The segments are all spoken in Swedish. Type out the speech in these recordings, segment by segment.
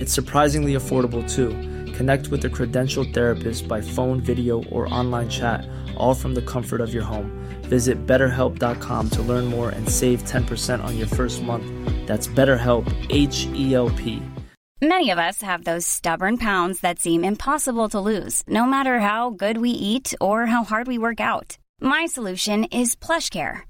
It's surprisingly affordable too. Connect with a credentialed therapist by phone, video, or online chat, all from the comfort of your home. Visit betterhelp.com to learn more and save 10% on your first month. That's BetterHelp, H E L P. Many of us have those stubborn pounds that seem impossible to lose, no matter how good we eat or how hard we work out. My solution is PlushCare.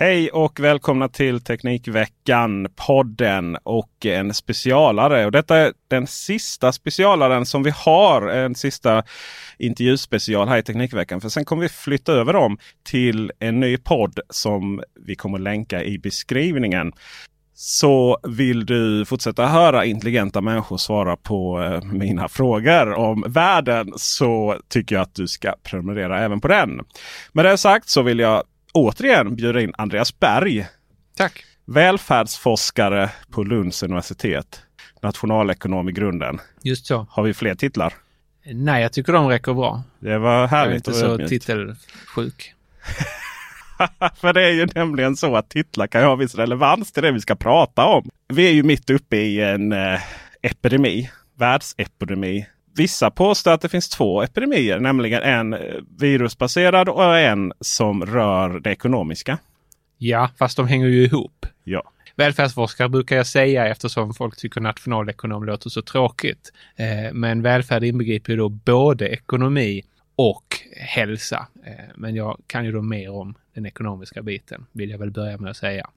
Hej och välkomna till Teknikveckan podden och en specialare. Och detta är den sista specialaren som vi har. En sista intervjuspecial här i Teknikveckan. För sen kommer vi flytta över dem till en ny podd som vi kommer länka i beskrivningen. Så vill du fortsätta höra intelligenta människor svara på eh, mina frågor om världen så tycker jag att du ska prenumerera även på den. Med det sagt så vill jag återigen bjuda in Andreas Berg. Tack! Välfärdsforskare på Lunds universitet. Nationalekonom i grunden. Just så. Har vi fler titlar? Nej, jag tycker de räcker bra. Det var Jag är härligt inte och så titelsjuk. För det är ju nämligen så att titlar kan ha viss relevans till det vi ska prata om. Vi är ju mitt uppe i en eh, epidemi, världsepidemi. Vissa påstår att det finns två epidemier, nämligen en eh, virusbaserad och en som rör det ekonomiska. Ja, fast de hänger ju ihop. Ja, Välfärdsforskare brukar jag säga eftersom folk tycker nationalekonom låter så tråkigt. Eh, men välfärd inbegriper ju då både ekonomi och hälsa. Eh, men jag kan ju då mer om den ekonomiska biten, vill jag väl börja med att säga.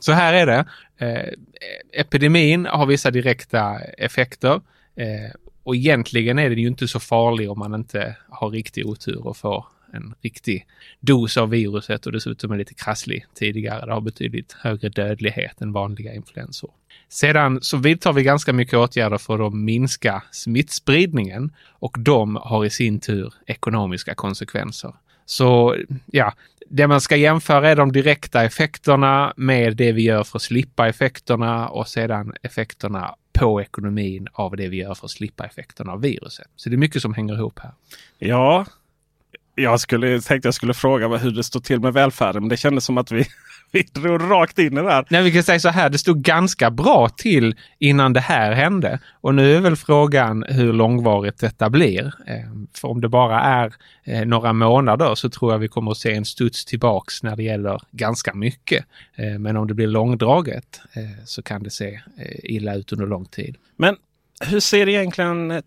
Så här är det. Eh, epidemin har vissa direkta effekter. Och egentligen är den ju inte så farlig om man inte har riktig otur och får en riktig dos av viruset och dessutom är lite krasslig tidigare. Det har betydligt högre dödlighet än vanliga influensor. Sedan så vidtar vi ganska mycket åtgärder för att minska smittspridningen och de har i sin tur ekonomiska konsekvenser. Så ja, det man ska jämföra är de direkta effekterna med det vi gör för att slippa effekterna och sedan effekterna på ekonomin av det vi gör för att slippa effekterna av viruset. Så det är mycket som hänger ihop här. ja jag skulle, tänkte jag skulle fråga hur det står till med välfärden. Men det kändes som att vi, vi drog rakt in i det här. Nej, vi kan säga så här, det stod ganska bra till innan det här hände. Och nu är väl frågan hur långvarigt detta blir. Eh, För om det bara är eh, några månader så tror jag vi kommer att se en studs tillbaks när det gäller ganska mycket. Eh, Men om det blir långdraget så kan det se illa ut under lång tid. Men hur ser det egentligen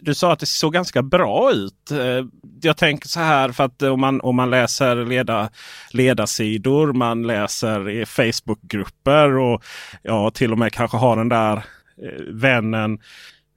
du sa att det såg ganska bra ut. Eh, jag tänker så här för att om man, om man läser leda, ledarsidor, man läser i Facebookgrupper och ja, till och med kanske har den där eh, vännen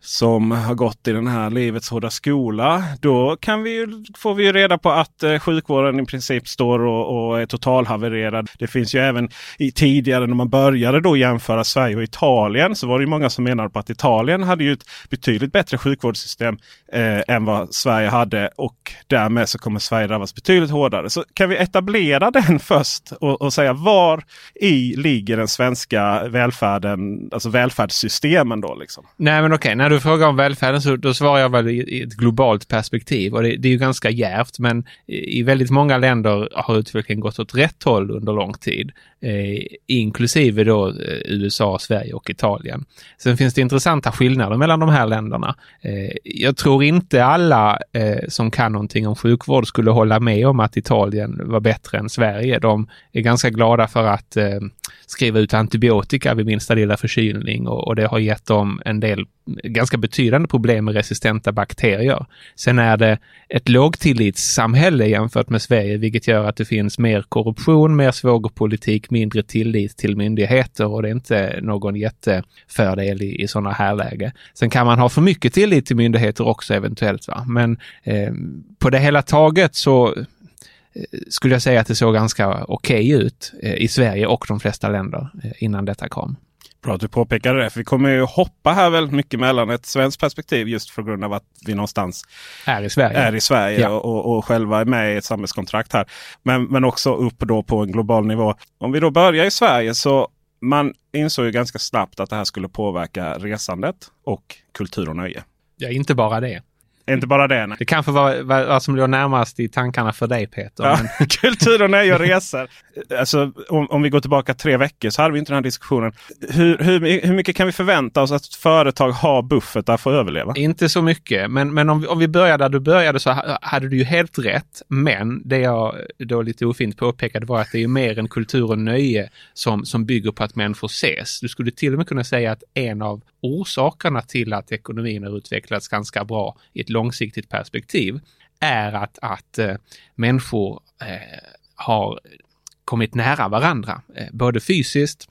som har gått i den här livets hårda skola. Då kan vi ju, får vi ju reda på att eh, sjukvården i princip står och, och är totalhavererad. Det finns ju även i, tidigare när man började då jämföra Sverige och Italien så var det ju många som menade på att Italien hade ju ett betydligt bättre sjukvårdssystem eh, än vad Sverige hade och därmed så kommer Sverige drabbas betydligt hårdare. Så kan vi etablera den först och, och säga var i ligger den svenska välfärden, alltså välfärdssystemen då liksom? Nej, men okej, okay du frågar om välfärden så då svarar jag väl i, ett globalt perspektiv och det, det är ju ganska djärvt, men i, väldigt många länder har utvecklingen gått åt rätt håll under lång tid. Eh, inklusive då eh, USA, Sverige och Italien. Sen finns det intressanta skillnader mellan de här länderna. Eh, jag tror inte alla eh, som kan någonting om sjukvård skulle hålla med om att Italien var bättre än Sverige. De är ganska glada för att eh, skriva ut antibiotika vid minsta lilla förkylning och, och det har gett dem en del ganska betydande problem med resistenta bakterier. Sen är det ett lågtillitssamhälle jämfört med Sverige, vilket gör att det finns mer korruption, mer svågerpolitik, mindre tillit till myndigheter och det är inte någon jättefördel i, i sådana här läge. Sen kan man ha för mycket tillit till myndigheter också eventuellt, va? men eh, på det hela taget så eh, skulle jag säga att det såg ganska okej okay ut eh, i Sverige och de flesta länder eh, innan detta kom. Bra att du påpekade det. För vi kommer ju hoppa här väldigt mycket mellan ett svenskt perspektiv just på grund av att vi någonstans är i Sverige, är i Sverige ja. och, och, själva är med i ett samhällskontrakt här. Men, men också upp då på en global nivå. Om vi då börjar i Sverige så man insåg ju ganska snabbt att det här skulle påverka resandet och kultur och nöje. Ja, inte bara det. Inte bara det. Nej. Det kanske var vad som låg närmast i tankarna för dig Peter. Ja, men... Kultur och nöje och resor. Alltså, om, om vi går tillbaka tre veckor så hade vi inte den här diskussionen. Hur, hur, hur mycket kan vi förvänta oss att företag har buffertar för att överleva? Inte så mycket, men, men om, vi, om vi börjar där du började så hade du ju helt rätt. Men det jag då lite ofint påpekade var att det är mer en kultur och nöje som, som bygger på att människor ses. Du skulle till och med kunna säga att en av orsakerna till att ekonomin har utvecklats ganska bra i ett långsiktigt perspektiv är att, att äh, människor äh, har kommit nära varandra, eh, både fysiskt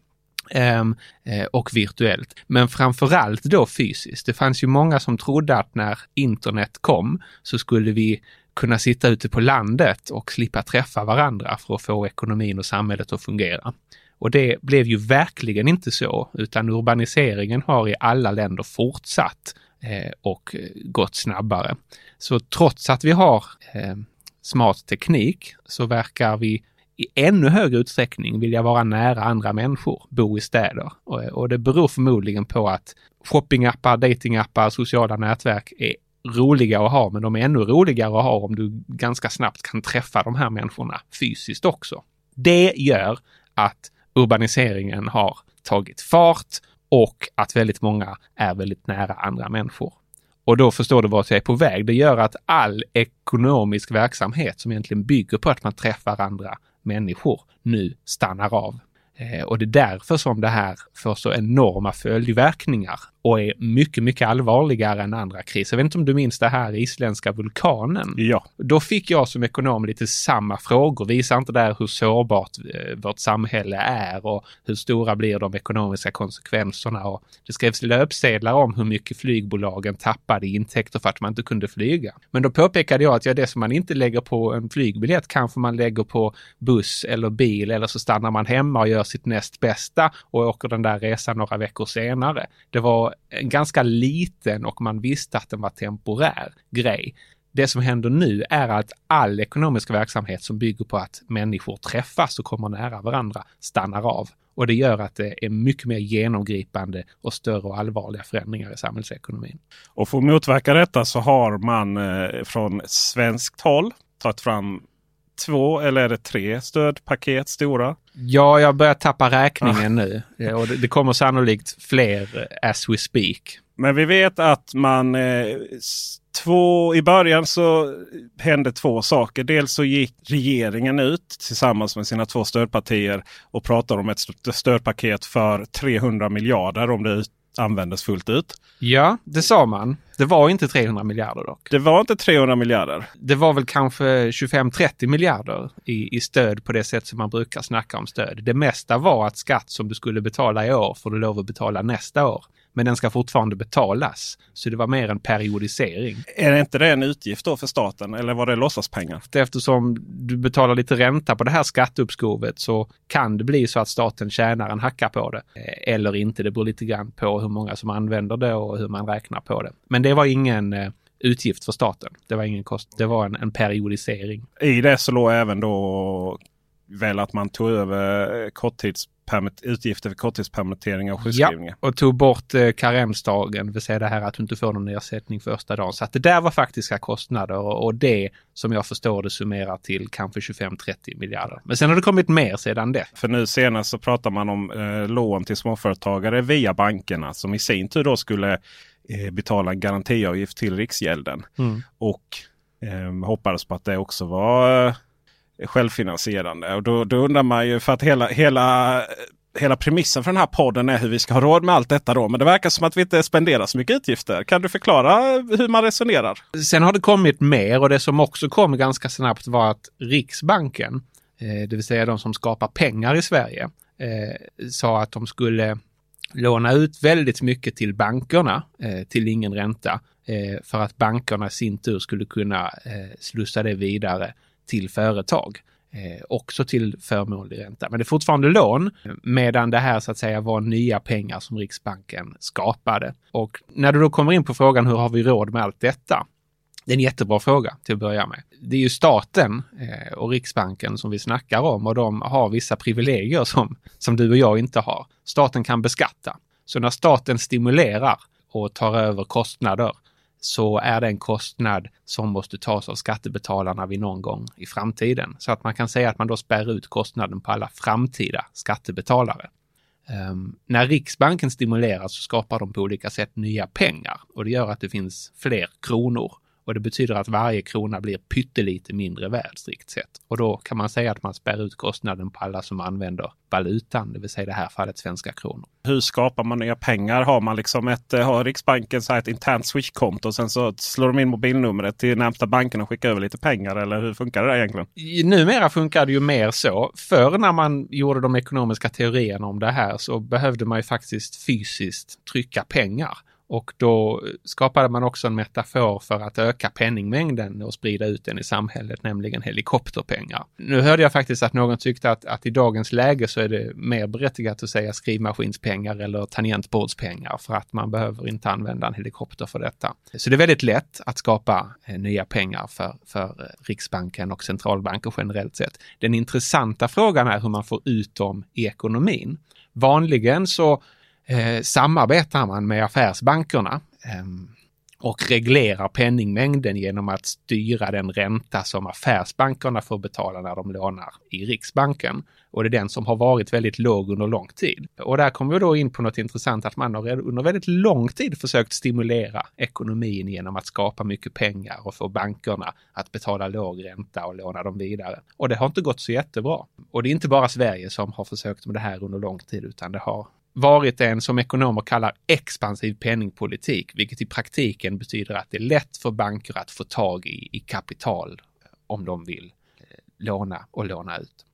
ehm, eh, och virtuellt. Men framförallt då fysiskt. Det fanns ju många som trodde att när internet kom så skulle vi kunna sitta ute på landet och slippa träffa varandra för att få ekonomin och samhället att fungera. Och det blev ju verkligen inte så, utan urbaniseringen har i alla länder fortsatt eh, och gått snabbare. Så trots att vi har smart teknik så verkar vi i ännu högre utsträckning vilja vara nära andra människor, bo i städer. Och, och det beror förmodligen på att shoppingappar, datingappar, sociala nätverk är roliga att ha, men de är ännu roligare att ha om du ganska snabbt kan träffa de här människorna fysiskt också. Det gör att urbaniseringen har tagit fart och att väldigt många är väldigt nära andra människor. Och då förstår du vart jag är på väg. Det gör att all ekonomisk verksamhet som egentligen bygger på att man träffar andra människor nu stannar av. Eh, och det är därför som det här får så enorma följdverkningar och är mycket, mycket allvarligare än andra kriser. Jag vet inte om du minns det här isländska vulkanen? Ja. Då fick jag som ekonom lite samma frågor. Visar inte det hur sårbart eh, vårt samhälle är och hur stora blir de ekonomiska konsekvenserna? Och det skrevs löpsedlar om hur mycket flygbolagen tappade i intäkter för att man inte kunde flyga. Men då påpekade jag att ja, det som man inte lägger på en flygbiljett kanske man lägger på buss eller bil eller så stannar man hemma och gör sitt näst bästa och åker den där resan några veckor senare. Det var en ganska liten och man visste att den var temporär grej. Det som händer nu är att all ekonomisk verksamhet som bygger på att människor träffas och kommer nära varandra stannar av. Och det gör att det är mycket mer genomgripande och större och allvarliga förändringar i samhällsekonomin. Och för att motverka detta så har man eh, från svenskt håll tagit fram två eller är det tre stödpaket stora? Ja, jag börjar tappa räkningen nu och det, det kommer sannolikt fler as we speak. Men vi vet att man eh, två, i början så hände två saker. Dels så gick regeringen ut tillsammans med sina två stödpartier och pratade om ett stödpaket för 300 miljarder om det användes fullt ut. Ja, det sa man. Det var inte 300 miljarder dock. Det var inte 300 miljarder. Det var väl kanske 25-30 miljarder i, i stöd på det sätt som man brukar snacka om stöd. Det mesta var att skatt som du skulle betala i år får du lov att betala nästa år men den ska fortfarande betalas. Så det var mer en periodisering. Är inte det en utgift då för staten eller var det låtsaspengar? Eftersom du betalar lite ränta på det här skatteuppskovet så kan det bli så att staten tjänar en hacka på det. Eh, eller inte, det beror lite grann på hur många som använder det och hur man räknar på det. Men det var ingen eh, utgift för staten. Det var ingen kost, det var en, en periodisering. I det så låg även då väl att man tog över eh, utgifter för korttidspermitteringar och sjukskrivningar. Ja, och tog bort eh, karensdagen, det vill säga det här att du inte får någon ersättning första dagen. Så att det där var faktiska kostnader och, och det som jag förstår det summerar till kanske 25-30 miljarder. Men sen har det kommit mer sedan det. För nu senast så pratar man om eh, lån till småföretagare via bankerna som i sin tur då skulle eh, betala en garantiavgift till Riksgälden. Mm. Och eh, hoppades på att det också var eh, självfinansierande. Och då, då undrar man ju för att hela, hela, hela premissen för den här podden är hur vi ska ha råd med allt detta då. Men det verkar som att vi inte spenderar så mycket utgifter. Kan du förklara hur man resonerar? Sen har det kommit mer och det som också kom ganska snabbt var att Riksbanken, eh, det vill säga de som skapar pengar i Sverige, eh, sa att de skulle låna ut väldigt mycket till bankerna eh, till ingen ränta eh, för att bankerna i sin tur skulle kunna eh, slussa det vidare till företag. Eh, också till förmånlig ränta. Men det är fortfarande lån medan det här så att säga var nya pengar som Riksbanken skapade. Och när du då kommer in på frågan hur har vi råd med allt detta? Det är en jättebra fråga till att börja med. Det är ju staten eh, och Riksbanken som vi snackar om och de har vissa privilegier som, som du och jag inte har. Staten kan beskatta. Så när staten stimulerar och tar över kostnader så är det en kostnad som måste tas av skattebetalarna vid någon gång i framtiden. Så att man kan säga att man då spär ut kostnaden på alla framtida skattebetalare. Um, när Riksbanken stimulerar så skapar de på olika sätt nya pengar och det gör att det finns fler kronor och det betyder att varje krona blir pyttelite mindre värd strikt sett. Och då kan man säga att man spär ut kostnaden på alla som använder valutan, det vill säga i det här fallet svenska kronor. Hur skapar man nya pengar? Har man liksom ett, har Riksbanken så ett internt switchkonto och sen så slår de in mobilnumret till närmsta banken och skickar över lite pengar? Eller hur funkar det egentligen? Numera funkar det ju mer så. Förr när man gjorde de ekonomiska teorierna om det här så behövde man ju faktiskt fysiskt trycka pengar. Och då skapade man också en metafor för att öka penningmängden och sprida ut den i samhället, nämligen helikopterpengar. Nu hörde jag faktiskt att någon tyckte att, att i dagens läge så är det mer berättigat att säga skrivmaskinspengar eller tangentbordspengar för att man behöver inte använda en helikopter för detta. Så det är väldigt lätt att skapa eh, nya pengar för, för eh, Riksbanken och centralbanker generellt sett. Den intressanta frågan är hur man får ut dem i ekonomin. Vanligen så eh, samarbetar man med affärsbankerna eh, och reglerar penningmängden genom att styra den ränta som affärsbankerna får betala när de lånar i Riksbanken. Och det är den som har varit väldigt låg under lång tid. Och där kommer vi då in på något intressant att man har under väldigt lång tid försökt stimulera ekonomin genom att skapa mycket pengar och få bankerna att betala låg ränta och låna dem vidare. Och det har inte gått så jättebra. Och det är inte bara Sverige som har försökt med det här under lång tid utan det har varit en som ekonomer kallar expansiv penningpolitik, vilket i praktiken betyder att det är lätt för banker att få tag i, i kapital eh, om de vill eh, låna och låna ut.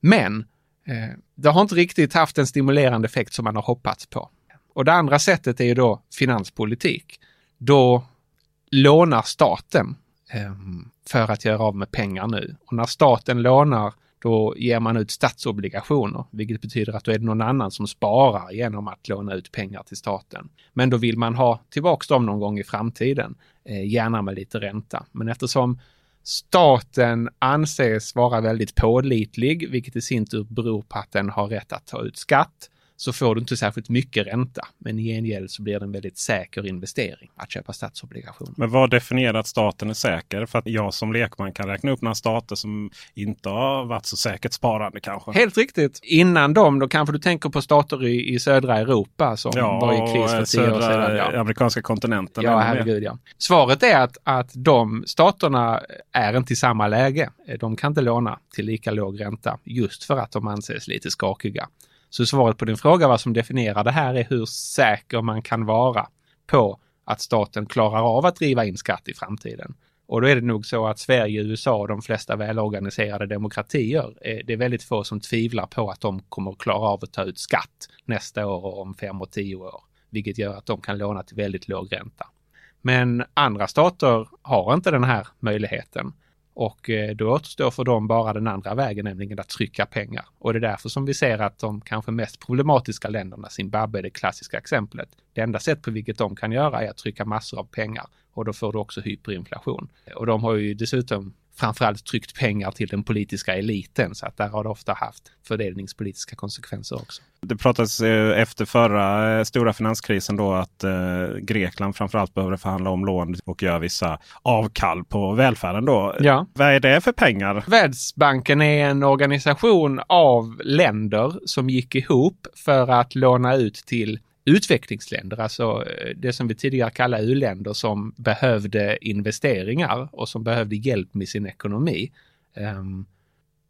Men eh, det har inte riktigt haft en stimulerande effekt som man har hoppats på. Och det andra sättet är ju då finanspolitik. Då lånar staten eh, för att göra av med pengar nu. Och när staten lånar då ger man ut statsobligationer, vilket betyder att då är det någon annan som sparar genom att låna ut pengar till staten. Men då vill man ha tillbaks dem någon gång i framtiden, eh, gärna med lite ränta. Men eftersom staten anses vara väldigt pålitlig, vilket i sin tur beror på att den har rätt att ta ut skatt, så får du inte särskilt mycket ränta. Men i gengäld så blir det en väldigt säker investering att köpa statsobligationer. Men vad definierar att staten är säker? För att jag som lekman kan räkna upp några stater som inte har varit så säkert sparande kanske. Helt riktigt. Innan dem, då kanske du tänker på stater i, i södra Europa som ja, var i kris för tio år sedan. Ja. amerikanska kontinenten. Ja, herregud ja. Svaret är att, att de staterna är inte i samma läge. De kan inte låna till lika låg ränta just för att de anses lite skakiga. Så svaret på din fråga vad som definierar det här är hur säker man kan vara på att staten klarar av att driva in skatt i framtiden. Och då är det nog så att Sverige, USA och de flesta välorganiserade demokratier, det är väldigt få som tvivlar på att de kommer att klara av att ta ut skatt nästa år och om fem och tio år. Vilket gör att de kan låna till väldigt låg ränta. Men andra stater har inte den här möjligheten. Och eh, då återstår för dem bara den andra vägen, nämligen att trycka pengar. Och det är därför som vi ser att de kanske mest problematiska länderna, Zimbabwe är det klassiska exemplet, det enda sätt på vilket de kan göra är att trycka massor av pengar och då får du också hyperinflation. Och de har ju dessutom framförallt tryckt pengar till den politiska eliten så att där har det ofta haft fördelningspolitiska konsekvenser också. Det pratades eh, efter förra eh, stora finanskrisen då att eh, Grekland framförallt behöver förhandla om lån och göra vissa avkall på välfärden. Då. Ja. Vad är det för pengar? Världsbanken är en organisation av länder som gick ihop för att låna ut till utvecklingsländer, alltså eh, det som vi tidigare kallade u-länder som behövde investeringar och som behövde hjälp med sin ekonomi. Um,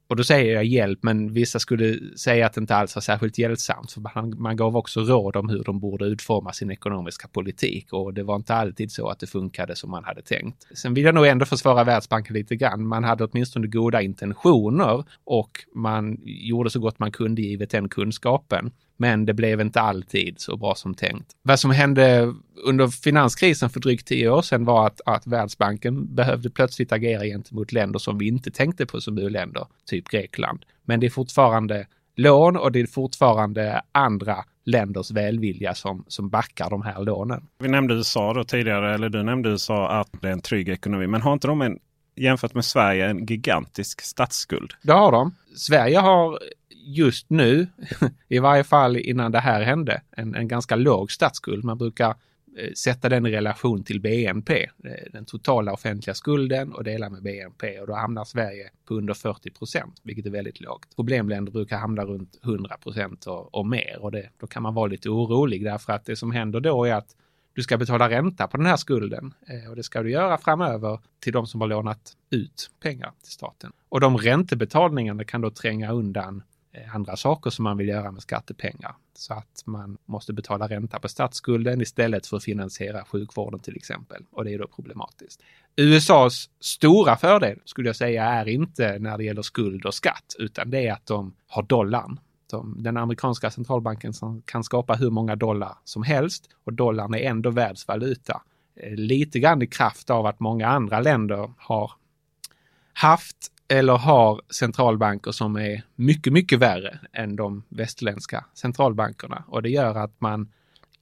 och då säger jag hjälp, men vissa skulle säga att det inte alls var särskilt hjälpsamt. För man, man gav också råd om hur de borde utforma sin ekonomiska politik och det var inte alltid så att det funkade som man hade tänkt. Sen vill jag nog ändå försvara Världsbanken lite grann. Man hade åtminstone goda intentioner och man gjorde så gott man kunde givet den kunskapen. Men det blev inte alltid så bra som tänkt. Vad som hände under finanskrisen för drygt tio år sedan var att, att Världsbanken behövde plötsligt agera gentemot länder som vi inte tänkte på som u-länder, typ Grekland. Men det är fortfarande lån och det är fortfarande andra länders välvilja som, som backar de här lånen. Vi nämnde USA då tidigare, eller du nämnde USA att det är en trygg ekonomi. Men har inte de en, jämfört med Sverige en gigantisk statsskuld? Det har de. Sverige har just nu, i varje fall innan det här hände, en, en ganska låg statsskuld. Man brukar eh, sätta den i relation till BNP, eh, den totala offentliga skulden och dela med BNP och då hamnar Sverige på under 40 procent, vilket är väldigt lågt. Problemländer brukar hamna runt 100 procent och, och, mer och det, då kan man vara lite orolig därför att det som händer då är att du ska betala ränta på den här skulden eh, och det ska du göra framöver till de som har lånat ut pengar till staten. Och de räntebetalningarna kan då tränga undan Eh, andra saker som man vill göra med skattepengar. Så att man måste betala ränta på statsskulden istället för att finansiera sjukvården till exempel. Och det är då problematiskt. USAs stora fördel skulle jag säga är inte när det gäller skuld och skatt, utan det är att de har dollarn. De, den amerikanska centralbanken som kan skapa hur många dollar som helst och dollarn är ändå världsvaluta. Eh, lite grann i kraft av att många andra länder har haft eller har centralbanker som är mycket, mycket värre än de västerländska centralbankerna. Och det gör att man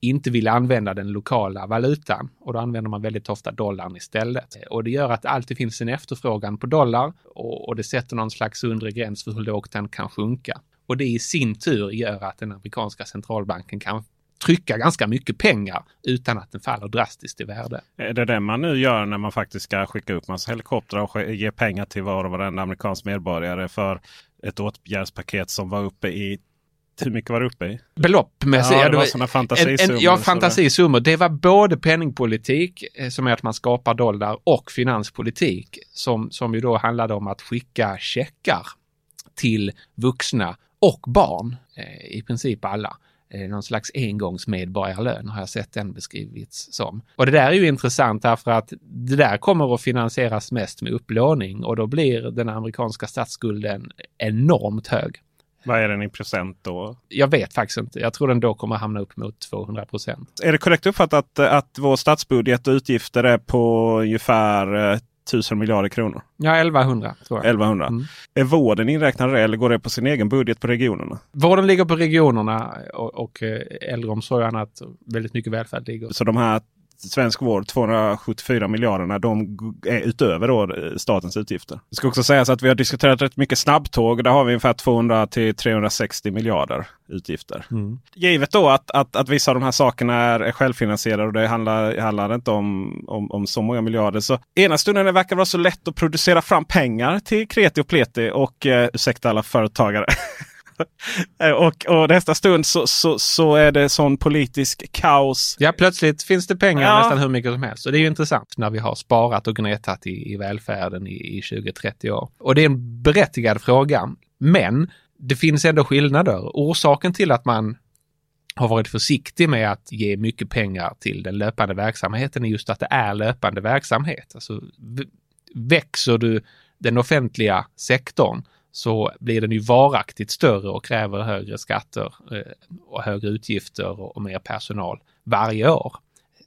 inte vill använda den lokala valutan och då använder man väldigt ofta dollarn istället. Och det gör att det alltid finns en efterfrågan på dollar och, och det sätter någon slags undre gräns för hur lågt den kan sjunka. Och det i sin tur gör att den amerikanska centralbanken kan trycka ganska mycket pengar utan att den faller drastiskt i värde. Är det det man nu gör när man faktiskt ska skicka upp massa helikoptrar och ge pengar till var och varenda amerikansk medborgare för ett åtgärdspaket som var uppe i hur mycket var det uppe i? Beloppmässigt? Ja, det var sådana fantasisummor. ja, fantasisummor. Det var både penningpolitik, eh, som är att man skapar dollar, och finanspolitik, som, som ju då handlade om att skicka checkar till vuxna och barn, eh, i princip alla. Eh, någon slags engångsmedborgarlön har jag sett den beskrivits som. Och det där är ju intressant därför att det där kommer att finansieras mest med upplåning och då blir den amerikanska statsskulden enormt hög. Vad är den i procent då? Jag vet faktiskt inte. Jag tror den då kommer hamna upp mot 200 procent. Är det korrekt uppfattat att vår statsbudget och utgifter är på ungefär eh, tusen miljarder kronor. Ja, 1100 tror jag. 1100. Mm. Är vården inräknad eller går det på sin egen budget på regionerna? Vården ligger på regionerna och, och eh, äldreomsorg och annat. Väldigt mycket välfärd ligger. Så de här svensk vård 274 miljarderna. De är utöver då eh, statens utgifter. Det ska också sägas att vi har diskuterat rätt mycket snabbtåg. Där har vi ungefär 200 till 360 miljarder utgifter. Mm. Givet då att, att, att vissa av de här sakerna är, är självfinansierade och det handlar, handlar inte om, om, om så många miljarder. Så ena stunden det verkar vara så lätt att producera fram pengar till kreti och pleti och eh, ursäkta alla företagare. och, och nästa stund så, så, så är det sån politisk kaos. Ja, plötsligt finns det pengar ja. nästan hur mycket som helst. Och det är ju intressant när vi har sparat och gnetat i, i välfärden i, i 20-30 år. Och det är en berättigad fråga. Men det finns ändå skillnader. Orsaken till att man har varit försiktig med att ge mycket pengar till den löpande verksamheten är just att det är löpande verksamhet. Alltså, växer du den offentliga sektorn så blir den ju varaktigt större och kräver högre skatter eh, och högre utgifter och mer personal varje år.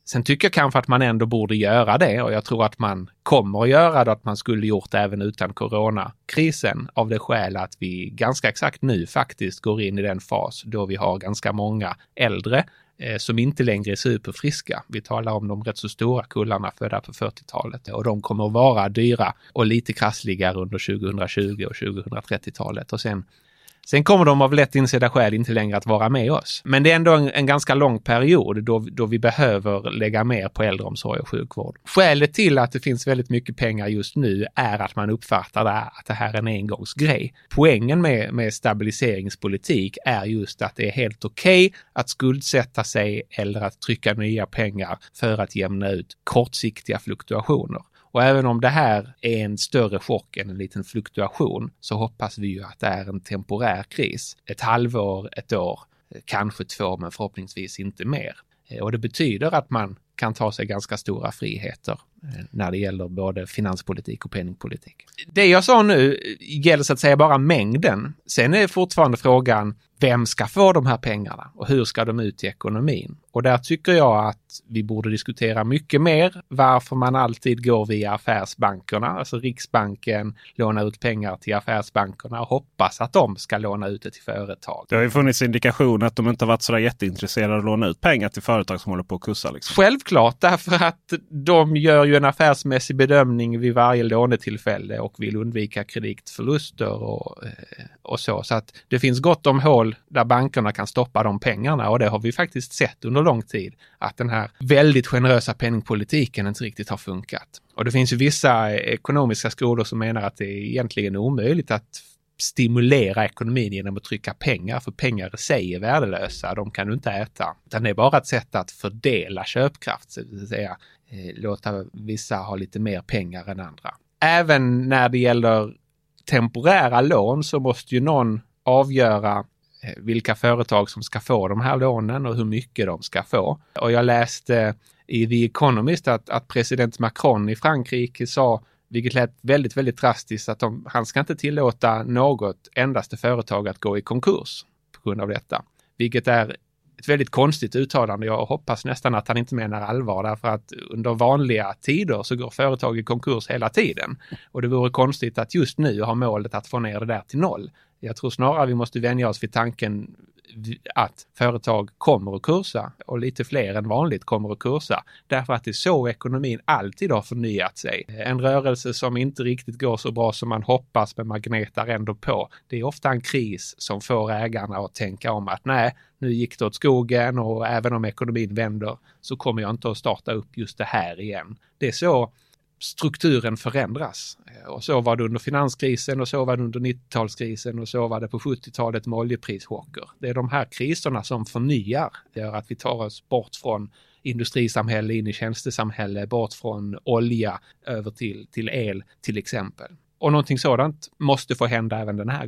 Sen tycker jag kanske att man ändå borde göra det och jag tror att man kommer att göra det, att man skulle gjort det även utan coronakrisen av det skäl att vi ganska exakt nu faktiskt går in i den fas då vi har ganska många äldre Eh, som inte längre är superfriska. Vi talar om de rätt så stora kullarna födda på 40-talet och de kommer att vara dyra och lite krassligare under 2020 och 2030-talet och sen Sen kommer de av lätt insedda skäl inte längre att vara med oss. Men det är ändå en, en, ganska lång period då, då vi behöver lägga mer på äldreomsorg och sjukvård. Skälet till att det finns väldigt mycket pengar just nu är att man uppfattar det, att det här är en engångsgrej. Poängen med, med stabiliseringspolitik är just att det är helt okej okay att skuldsätta sig eller att trycka nya pengar för att jämna ut kortsiktiga fluktuationer. Och även om det här är en större chock än en liten fluktuation så hoppas vi ju att det är en temporär kris. Ett halvår, ett år, kanske två, men förhoppningsvis inte mer. Eh, och det betyder att man kan ta sig ganska stora friheter när det gäller både finanspolitik och penningpolitik. Det jag sa nu gäller så att säga bara mängden. Sen är fortfarande frågan, vem ska få de här pengarna och hur ska de ut i ekonomin? Och där tycker jag att vi borde diskutera mycket mer varför man alltid går via affärsbankerna, alltså Riksbanken lånar ut pengar till affärsbankerna och hoppas att de ska låna ut det till företag. Det har ju funnits indikationer att de inte varit så jätteintresserade av att låna ut pengar till företag som håller på att kursa. Liksom. Självklart, därför att de gör ju en affärsmässig bedömning vid varje lånetillfälle och vill undvika kreditförluster och, eh, och så. Så att det finns gott om hål där bankerna kan stoppa de pengarna och det har vi faktiskt sett under lång tid att den här väldigt generösa penningpolitiken inte riktigt har funkat. Och det finns ju vissa eh, ekonomiska skolor som menar att det är egentligen omöjligt att stimulera ekonomin genom att trycka pengar, för pengar i sig är värdelösa, de kan du inte äta. Utan det är bara ett sätt att fördela köpkraft, så att säga Eh, låta vissa ha lite mer pengar än andra. Även när det gäller temporära lån så måste ju någon avgöra eh, vilka företag som ska få de här lånen och hur mycket de ska få. Och jag läste eh, i The Economist att, att president Macron i Frankrike sa, vilket lät väldigt, väldigt drastiskt, att de, han ska inte tillåta något endaste företag att gå i konkurs på grund av detta. Vilket är ett väldigt konstigt uttalande. Jag hoppas nästan att han inte menar allvar därför att under vanliga tider så går företag i konkurs hela tiden. Och det vore konstigt att just nu ha målet att få ner det där till noll. Jag tror snarare vi måste vänja oss vid tanken att företag kommer att kursa och lite fler än vanligt kommer att kursa. Därför att det är så ekonomin alltid har förnyat sig. En rörelse som inte riktigt går så bra som man hoppas men man gnetar ändå på. Det är ofta en kris som får ägarna att tänka om att nej, nu gick det åt skogen och även om ekonomin vänder så kommer jag inte att starta upp just det här igen. Det är så strukturen förändras. Eh, och så var det under finanskrisen och så var det under 90-talskrisen och så var det på 70-talet med oljeprischocker. Det är de här kriserna som förnyar, det gör att vi tar oss bort från industrisamhälle in i tjänstesamhälle, bort från olja över till, till el till exempel. Och någonting sådant måste få hända även den här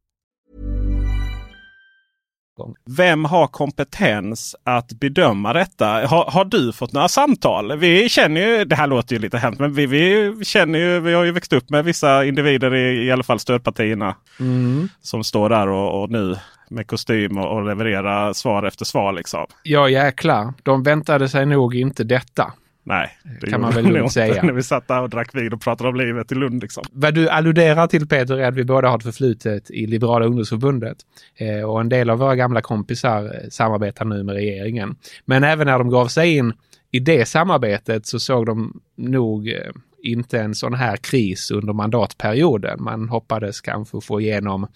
Vem har kompetens att bedöma detta? Har, har, du fått några samtal? Vi känner ju, det här låter ju lite hemskt, men vi, vi känner ju, vi har ju växt upp med vissa individer i, i alla fall stödpartierna. Mm. Som står där och, och nu med kostym och, och leverera svar efter svar. Liksom. Ja jäklar, de väntade sig nog inte detta. Nej, det kan man väl lugnt säga. När vi satt där och drack vin och pratade om livet i Lund. Liksom. Vad du alluderar till Peter är att vi båda har ett förflutet i Liberala ungdomsförbundet. Eh, och en del av våra gamla kompisar eh, samarbetar nu med regeringen. Men även när de gav sig in i det samarbetet så såg de nog eh, inte en sån här kris under mandatperioden. Man hoppades kanske få igenom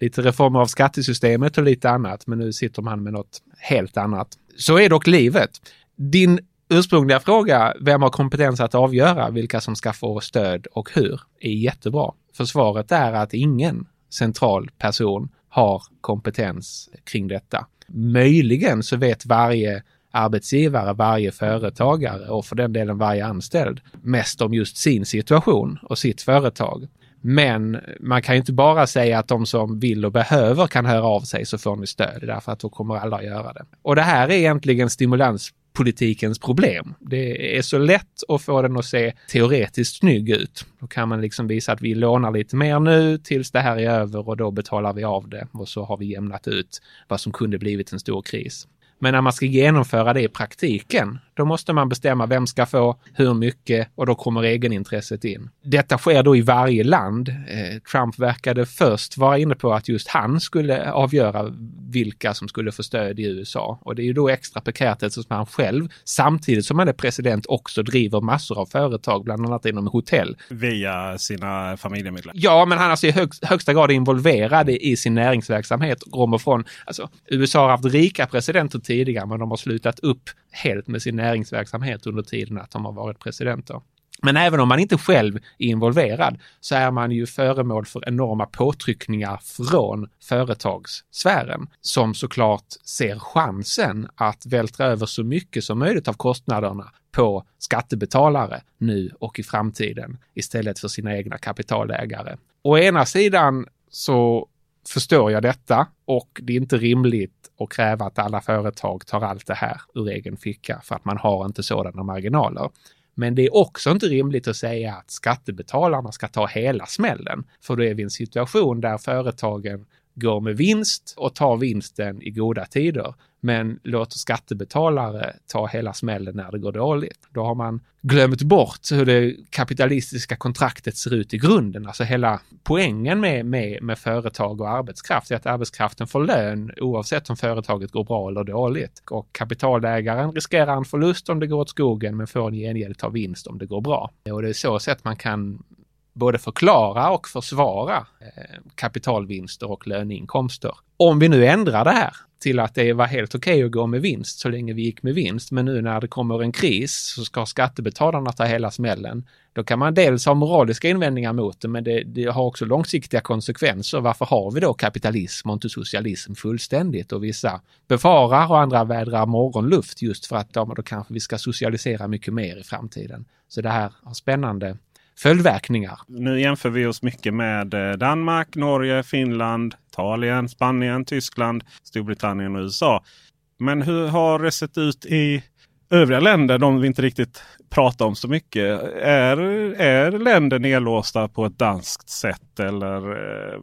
lite reformer av skattesystemet och lite annat, men nu sitter man med något helt annat. Så är dock livet. Din ursprungliga fråga, vem har kompetens att avgöra vilka som ska få stöd och hur, är jättebra. För svaret är att ingen central person har kompetens kring detta. Möjligen så vet varje arbetsgivare, varje företagare och för den delen varje anställd mest om just sin situation och sitt företag. Men man kan ju inte bara säga att de som vill och behöver kan höra av sig så får ni stöd, därför att då kommer alla att göra det. Och det här är egentligen stimulans politikens problem. Det är så lätt att få den att se teoretiskt snygg ut. Då kan man liksom visa att vi lånar lite mer nu tills det här är över och då betalar vi av det och så har vi jämnat ut vad som kunde blivit en stor kris. Men när man ska genomföra det i praktiken, då måste man bestämma vem ska få, hur mycket och då kommer egenintresset in. Detta sker då i varje land. Eh, Trump verkade först vara inne på att just han skulle avgöra vilka som skulle få stöd i USA. Och det är ju då extra prekärt eftersom han själv, samtidigt som han är president, också driver massor av företag, bland annat inom hotell. Via sina familjemedlemmar? Ja, men han är alltså i hög, högsta grad involverad i sin näringsverksamhet. Kommer från, alltså, USA har haft rika presidenter tidigare, men de har slutat upp helt med sin näringsverksamhet under tiden att de har varit presidenter. Men även om man inte själv är involverad så är man ju föremål för enorma påtryckningar från företagssfären som såklart ser chansen att vältra över så mycket som möjligt av kostnaderna på skattebetalare nu och i framtiden istället för sina egna kapitalägare. Å ena sidan så förstår jag detta och det är inte rimligt att kräva att alla företag tar allt det här ur egen ficka för att man har inte sådana marginaler. Men det är också inte rimligt att säga att skattebetalarna ska ta hela smällen. För då är vi i en situation där företagen går med vinst och tar vinsten i goda tider. Men låter skattebetalare ta hela smällen när det går dåligt. Då har man glömt bort hur det kapitalistiska kontraktet ser ut i grunden. Alltså hela poängen med, med, med företag och arbetskraft är att arbetskraften får lön oavsett om företaget går bra eller dåligt. Och kapitalägaren riskerar en förlust om det går åt skogen men får en gengäld ta vinst om det går bra. Och det är så sätt man kan både förklara och försvara eh, kapitalvinster och löneinkomster. Om vi nu ändrar det här till att det var helt okej okay att gå med vinst så länge vi gick med vinst. Men nu när det kommer en kris så ska skattebetalarna ta hela smällen. Då kan man dels ha moraliska invändningar mot det, men det, det, har också långsiktiga konsekvenser. Varför har vi då kapitalism och inte socialism fullständigt? Och vissa befarar och andra vädrar morgonluft just för att ja, då kanske vi ska socialisera mycket mer i framtiden. Så det här har spännande följdverkningar. Nu jämför vi oss mycket med eh, Danmark, Norge, Finland, Italien, Spanien, Tyskland, Storbritannien och USA. Men hur har det sett ut i övriga länder, de vi inte riktigt pratar om så mycket? Är, är länder nedlåsta på ett danskt sätt eller eh,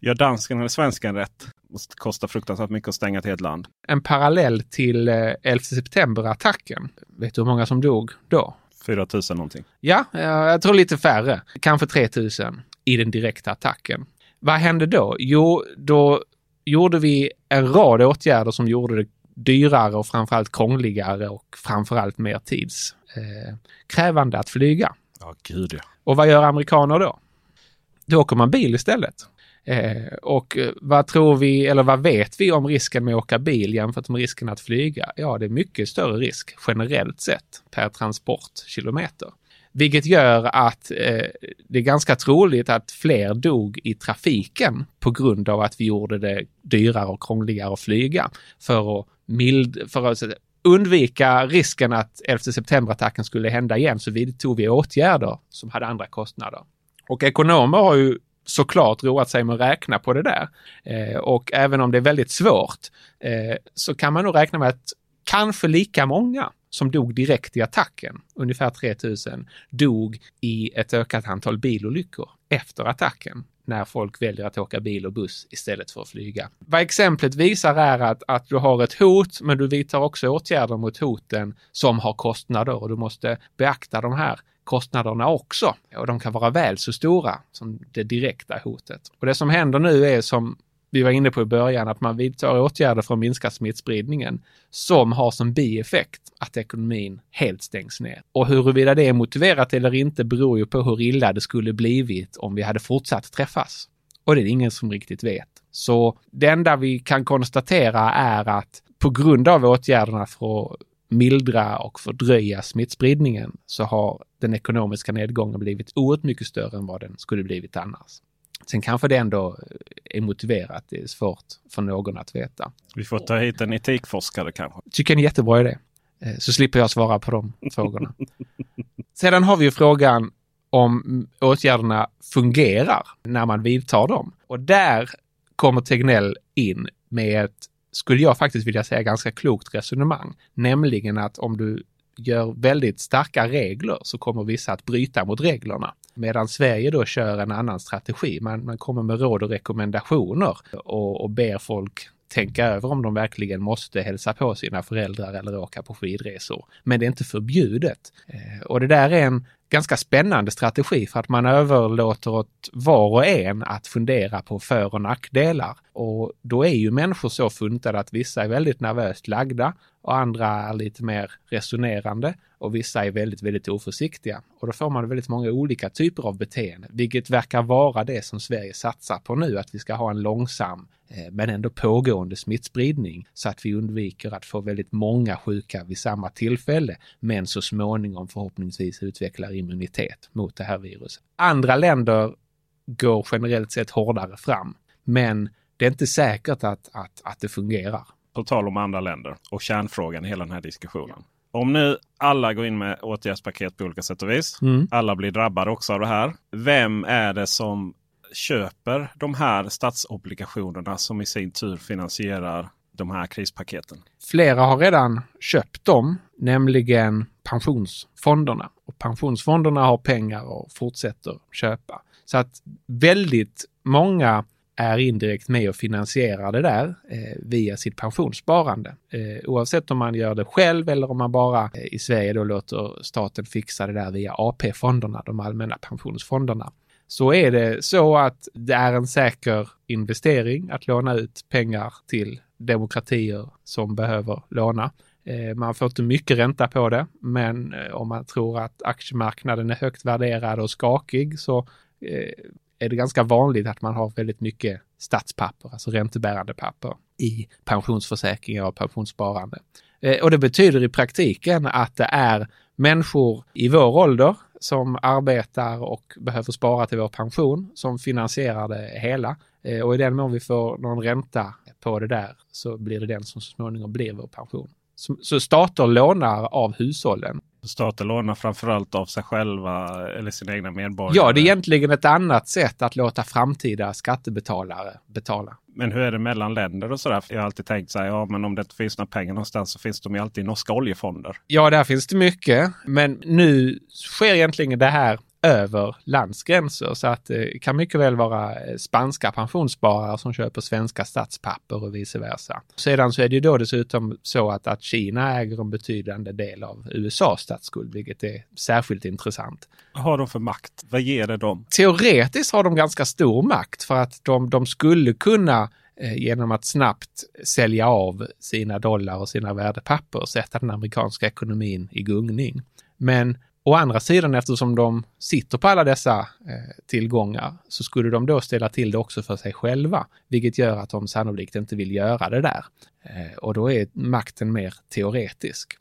gör dansken eller svensken rätt? Det kostar fruktansvärt mycket att stänga ett helt land. En parallell till 11 eh, september-attacken. Vet du hur många som dog då? 4 000 någonting. Ja, jag tror lite färre. Kanske 3 000 i den direkta attacken. Vad hände då? Jo, då gjorde vi en rad åtgärder som gjorde det dyrare och framförallt krångligare och framförallt mer tidskrävande eh, att flyga. Ja, gud ja. Och vad gör amerikaner då? Då åker man bil istället. Eh, och eh, vad tror vi, eller vad vet vi om risken med att åka bil jämfört med risken att flyga? Ja, det är mycket större risk generellt sett per transportkilometer. Vilket gör att eh, det är ganska troligt att fler dog i trafiken på grund av att vi gjorde det dyrare och krångligare att flyga. För att, mild, för att undvika risken att 11 september-attacken skulle hända igen så vidtog vi åtgärder som hade andra kostnader. Och ekonomer har ju såklart roat sig med att räkna på det där. Eh, och även om det är väldigt svårt eh, så kan man nog räkna med att kanske lika många som dog direkt i attacken, ungefär 3000, dog i ett ökat antal bilolyckor efter attacken när folk väljer att åka bil och buss istället för att flyga. Vad exemplet visar är att, att du har ett hot, men du vidtar också åtgärder mot hoten som har kostnader och du måste beakta de här kostnaderna också. Och de kan vara väl så stora som det direkta hotet. Och det som händer nu är som vi var inne på i början, att man vidtar åtgärder för att minska smittspridningen som har som bieffekt att ekonomin helt stängs ner. Och huruvida det är motiverat eller inte beror ju på hur illa det skulle blivit om vi hade fortsatt träffas. Och det är det ingen som riktigt vet. Så det enda vi kan konstatera är att på grund av åtgärderna för att mildra och fördröja smittspridningen så har den ekonomiska nedgången blivit oerhört mycket större än vad den skulle blivit annars. Sen kanske det ändå är motiverat. Det är svårt för någon att veta. Vi får ta hit en etikforskare kanske. Tycker en jättebra idé. Eh, så slipper jag svara på de frågorna. Sedan har vi ju frågan om åtgärderna fungerar när man vidtar dem. Och där kommer Tegnell in med ett, skulle jag faktiskt vilja säga, ganska klokt resonemang. Nämligen att om du gör väldigt starka regler så kommer vissa att bryta mot reglerna. Medan Sverige då kör en annan strategi. Man, man kommer med råd och rekommendationer och, och ber folk tänka över om de verkligen måste hälsa på sina föräldrar eller åka på skidresor. Men det är inte förbjudet. Eh, och det där är en ganska spännande strategi för att man överlåter åt var och en att fundera på för och nackdelar. Och då är ju människor så funtade att vissa är väldigt nervöst lagda och andra är lite mer resonerande och vissa är väldigt, väldigt oförsiktiga. Och då får man väldigt många olika typer av beteende, vilket verkar vara det som Sverige satsar på nu, att vi ska ha en långsam eh, men ändå pågående smittspridning så att vi undviker att få väldigt många sjuka vid samma tillfälle, men så småningom förhoppningsvis utvecklar immunitet mot det här viruset. Andra länder går generellt sett hårdare fram, men det är inte säkert att, att, att det fungerar. På tal om andra länder och kärnfrågan i hela den här diskussionen. Om nu alla går in med åtgärdspaket på olika sätt och vis. Mm. Alla blir drabbade också av det här. Vem är det som köper de här statsobligationerna som i sin tur finansierar de här krispaketen? Flera har redan köpt dem, nämligen pensionsfonderna. Pensionsfonderna har pengar och fortsätter köpa. Så att väldigt många är indirekt med och finansierar det där eh, via sitt pensionssparande. Eh, oavsett om man gör det själv eller om man bara eh, i Sverige då låter staten fixa det där via AP-fonderna, de allmänna pensionsfonderna. Så är det så att det är en säker investering att låna ut pengar till demokratier som behöver låna. Eh, man får inte mycket ränta på det, men eh, om man tror att aktiemarknaden är högt värderad och skakig så eh, är det ganska vanligt att man har väldigt mycket statspapper, alltså räntebärande papper i pensionsförsäkringar och pensionssparande. Och det betyder i praktiken att det är människor i vår ålder som arbetar och behöver spara till vår pension som finansierar det hela. Och i den mån vi får någon ränta på det där så blir det den som så småningom blir vår pension. Så, stater lånar av hushållen. Stater lånar framförallt av sig själva eller sina egna medborgare. Ja, det är egentligen ett annat sätt att låta framtida skattebetalare betala. Men hur är det mellan länder och sådär? Jag har alltid tänkt så här, ja men om det inte finns några pengar någonstans så finns de ju alltid i norska oljefonder. Ja, där finns det mycket. Men nu sker egentligen det här över landsgränser så att det kan mycket väl vara eh, spanska pensionssparare som köper svenska statspapper och vice versa. Sedan så är det ju då dessutom så att, att Kina äger en betydande del av USAs statsskuld, vilket är särskilt intressant. Vad har de för makt? Vad ger det dem? Teoretiskt har de ganska stor makt för att de, de skulle kunna eh, genom att snabbt sälja av sina dollar och sina värdepapper sätta den amerikanska ekonomin i gungning. Men Å andra sidan, eftersom de sitter på alla dessa eh, tillgångar, så skulle de då ställa till det också för sig själva, vilket gör att de sannolikt inte vill göra det där. Eh, och då är makten mer teoretisk.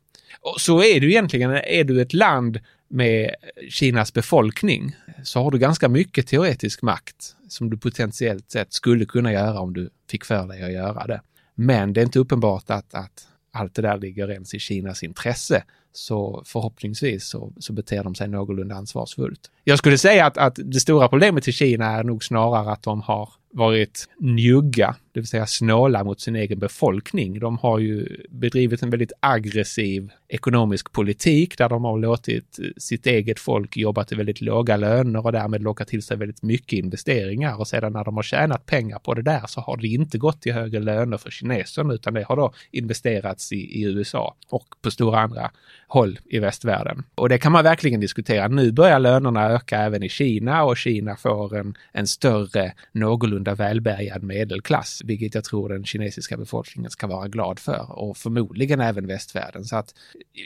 Och så är du egentligen, är du ett land med Kinas befolkning så har du ganska mycket teoretisk makt som du potentiellt sett skulle kunna göra om du fick för dig att göra det. Men det är inte uppenbart att, att allt det där ligger ens i Kinas intresse. Så förhoppningsvis så, så beter de sig någorlunda ansvarsfullt. Jag skulle säga att, att det stora problemet i Kina är nog snarare att de har varit njugga, det vill säga snåla mot sin egen befolkning. De har ju bedrivit en väldigt aggressiv ekonomisk politik där de har låtit sitt eget folk jobba till väldigt låga löner och därmed locka till sig väldigt mycket investeringar. Och sedan när de har tjänat pengar på det där så har det inte gått till högre löner för kineserna utan det har då investerats i, i USA och på stora andra håll i västvärlden. Och det kan man verkligen diskutera. Nu börjar lönerna öka även i Kina och Kina får en, en större, någorlunda välbärgad medelklass, vilket jag tror den kinesiska befolkningen ska vara glad för och förmodligen även västvärlden. Så att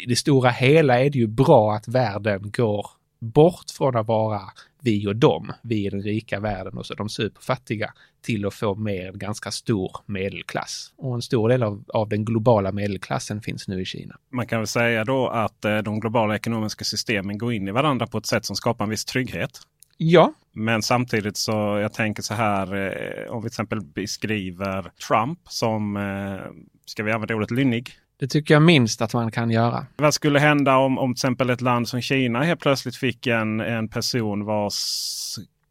i det stora hela är det ju bra att världen går bort från att vara vi och dem, vi i den rika världen och så de superfattiga, till att få mer en ganska stor medelklass. Och en stor del av, av den globala medelklassen finns nu i Kina. Man kan väl säga då att eh, de globala ekonomiska systemen går in i varandra på ett sätt som skapar en viss trygghet. Ja. Men samtidigt så jag tänker så här eh, om vi till exempel beskriver Trump som, eh, ska vi använda ordet lynnig? Det tycker jag minst att man kan göra. Vad skulle hända om, om till exempel ett land som Kina helt plötsligt fick en, en person vars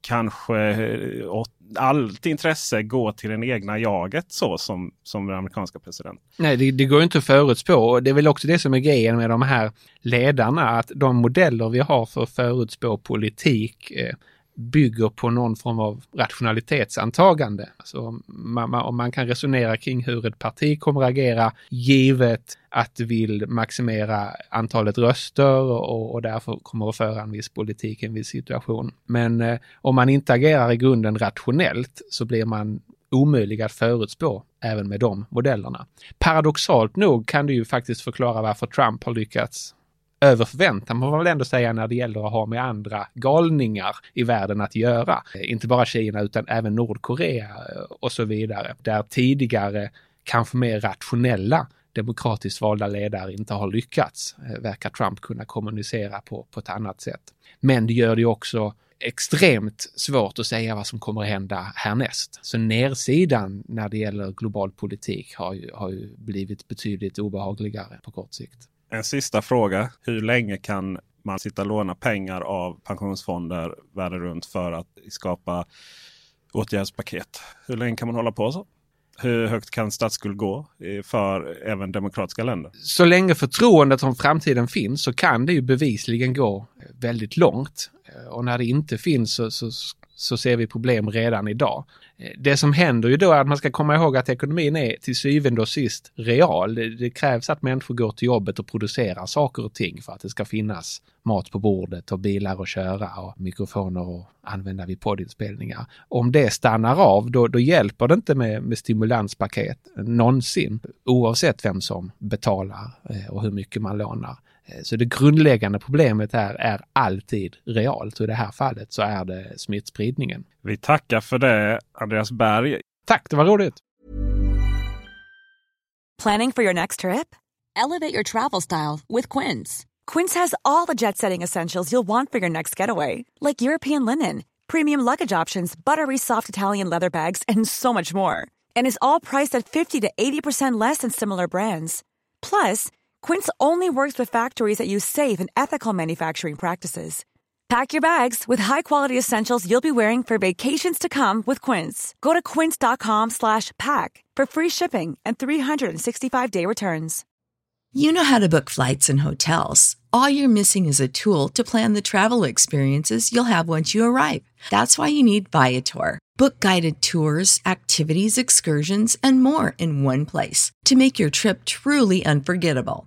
kanske eh, allt intresse går till den egna jaget så som, som den amerikanska presidenten. Nej, det, det går inte att förutspå och det är väl också det som är grejen med de här ledarna, att de modeller vi har för att förutspå politik eh, bygger på någon form av rationalitetsantagande. Alltså man, man, om man kan resonera kring hur ett parti kommer att agera givet att det vill maximera antalet röster och, och därför kommer att föra en viss politik i en viss situation. Men eh, om man inte agerar i grunden rationellt så blir man omöjlig att förutspå även med de modellerna. Paradoxalt nog kan det ju faktiskt förklara varför Trump har lyckats över förväntan, man får väl ändå säga när det gäller att ha med andra galningar i världen att göra. Eh, inte bara Kina utan även Nordkorea eh, och så vidare. Där tidigare kanske mer rationella demokratiskt valda ledare inte har lyckats, eh, verkar Trump kunna kommunicera på, på ett annat sätt. Men det gör det också extremt svårt att säga vad som kommer att hända härnäst. Så nedsidan när det gäller global politik har ju, har ju blivit betydligt obehagligare på kort sikt. En sista fråga. Hur länge kan man sitta och låna pengar av pensionsfonder världen runt för att skapa åtgärdspaket? Hur länge kan man hålla på så? Hur högt kan statsskuld gå för även demokratiska länder? Så länge förtroendet om framtiden finns så kan det ju bevisligen gå väldigt långt. Eh, och när det inte finns så, så, så ser vi problem redan idag. Eh, det som händer ju då är att man ska komma ihåg att ekonomin är till syvende och sist real. Det, det, krävs att människor går till jobbet och producerar saker och ting för att det ska finnas mat på bordet och bilar att köra och mikrofoner att använda vid poddinspelningar. Om det stannar av, då, då hjälper det inte med, med stimulanspaket någonsin, oavsett vem som betalar eh, och hur mycket man lånar. Eh, så det grundläggande problemet här är alltid realt och i det här fallet så är det smittspridningen. Vi tackar för det Andreas Berg. Tack, det var roligt. Planning for your next trip? Elevate your travel style with Quince. Quince has all the jet setting essentials you'll want for your next getaway, like European linen, premium luggage options, buttery soft Italian leather bags, and so much more. And is all priced at 50 to 80% less than similar brands. Plus, Quince only works with factories that use safe and ethical manufacturing practices. Pack your bags with high-quality essentials you'll be wearing for vacations to come with Quince. Go to quince.com slash pack for free shipping and 365-day returns. You know how to book flights and hotels. All you're missing is a tool to plan the travel experiences you'll have once you arrive. That's why you need Viator. Book guided tours, activities, excursions, and more in one place to make your trip truly unforgettable.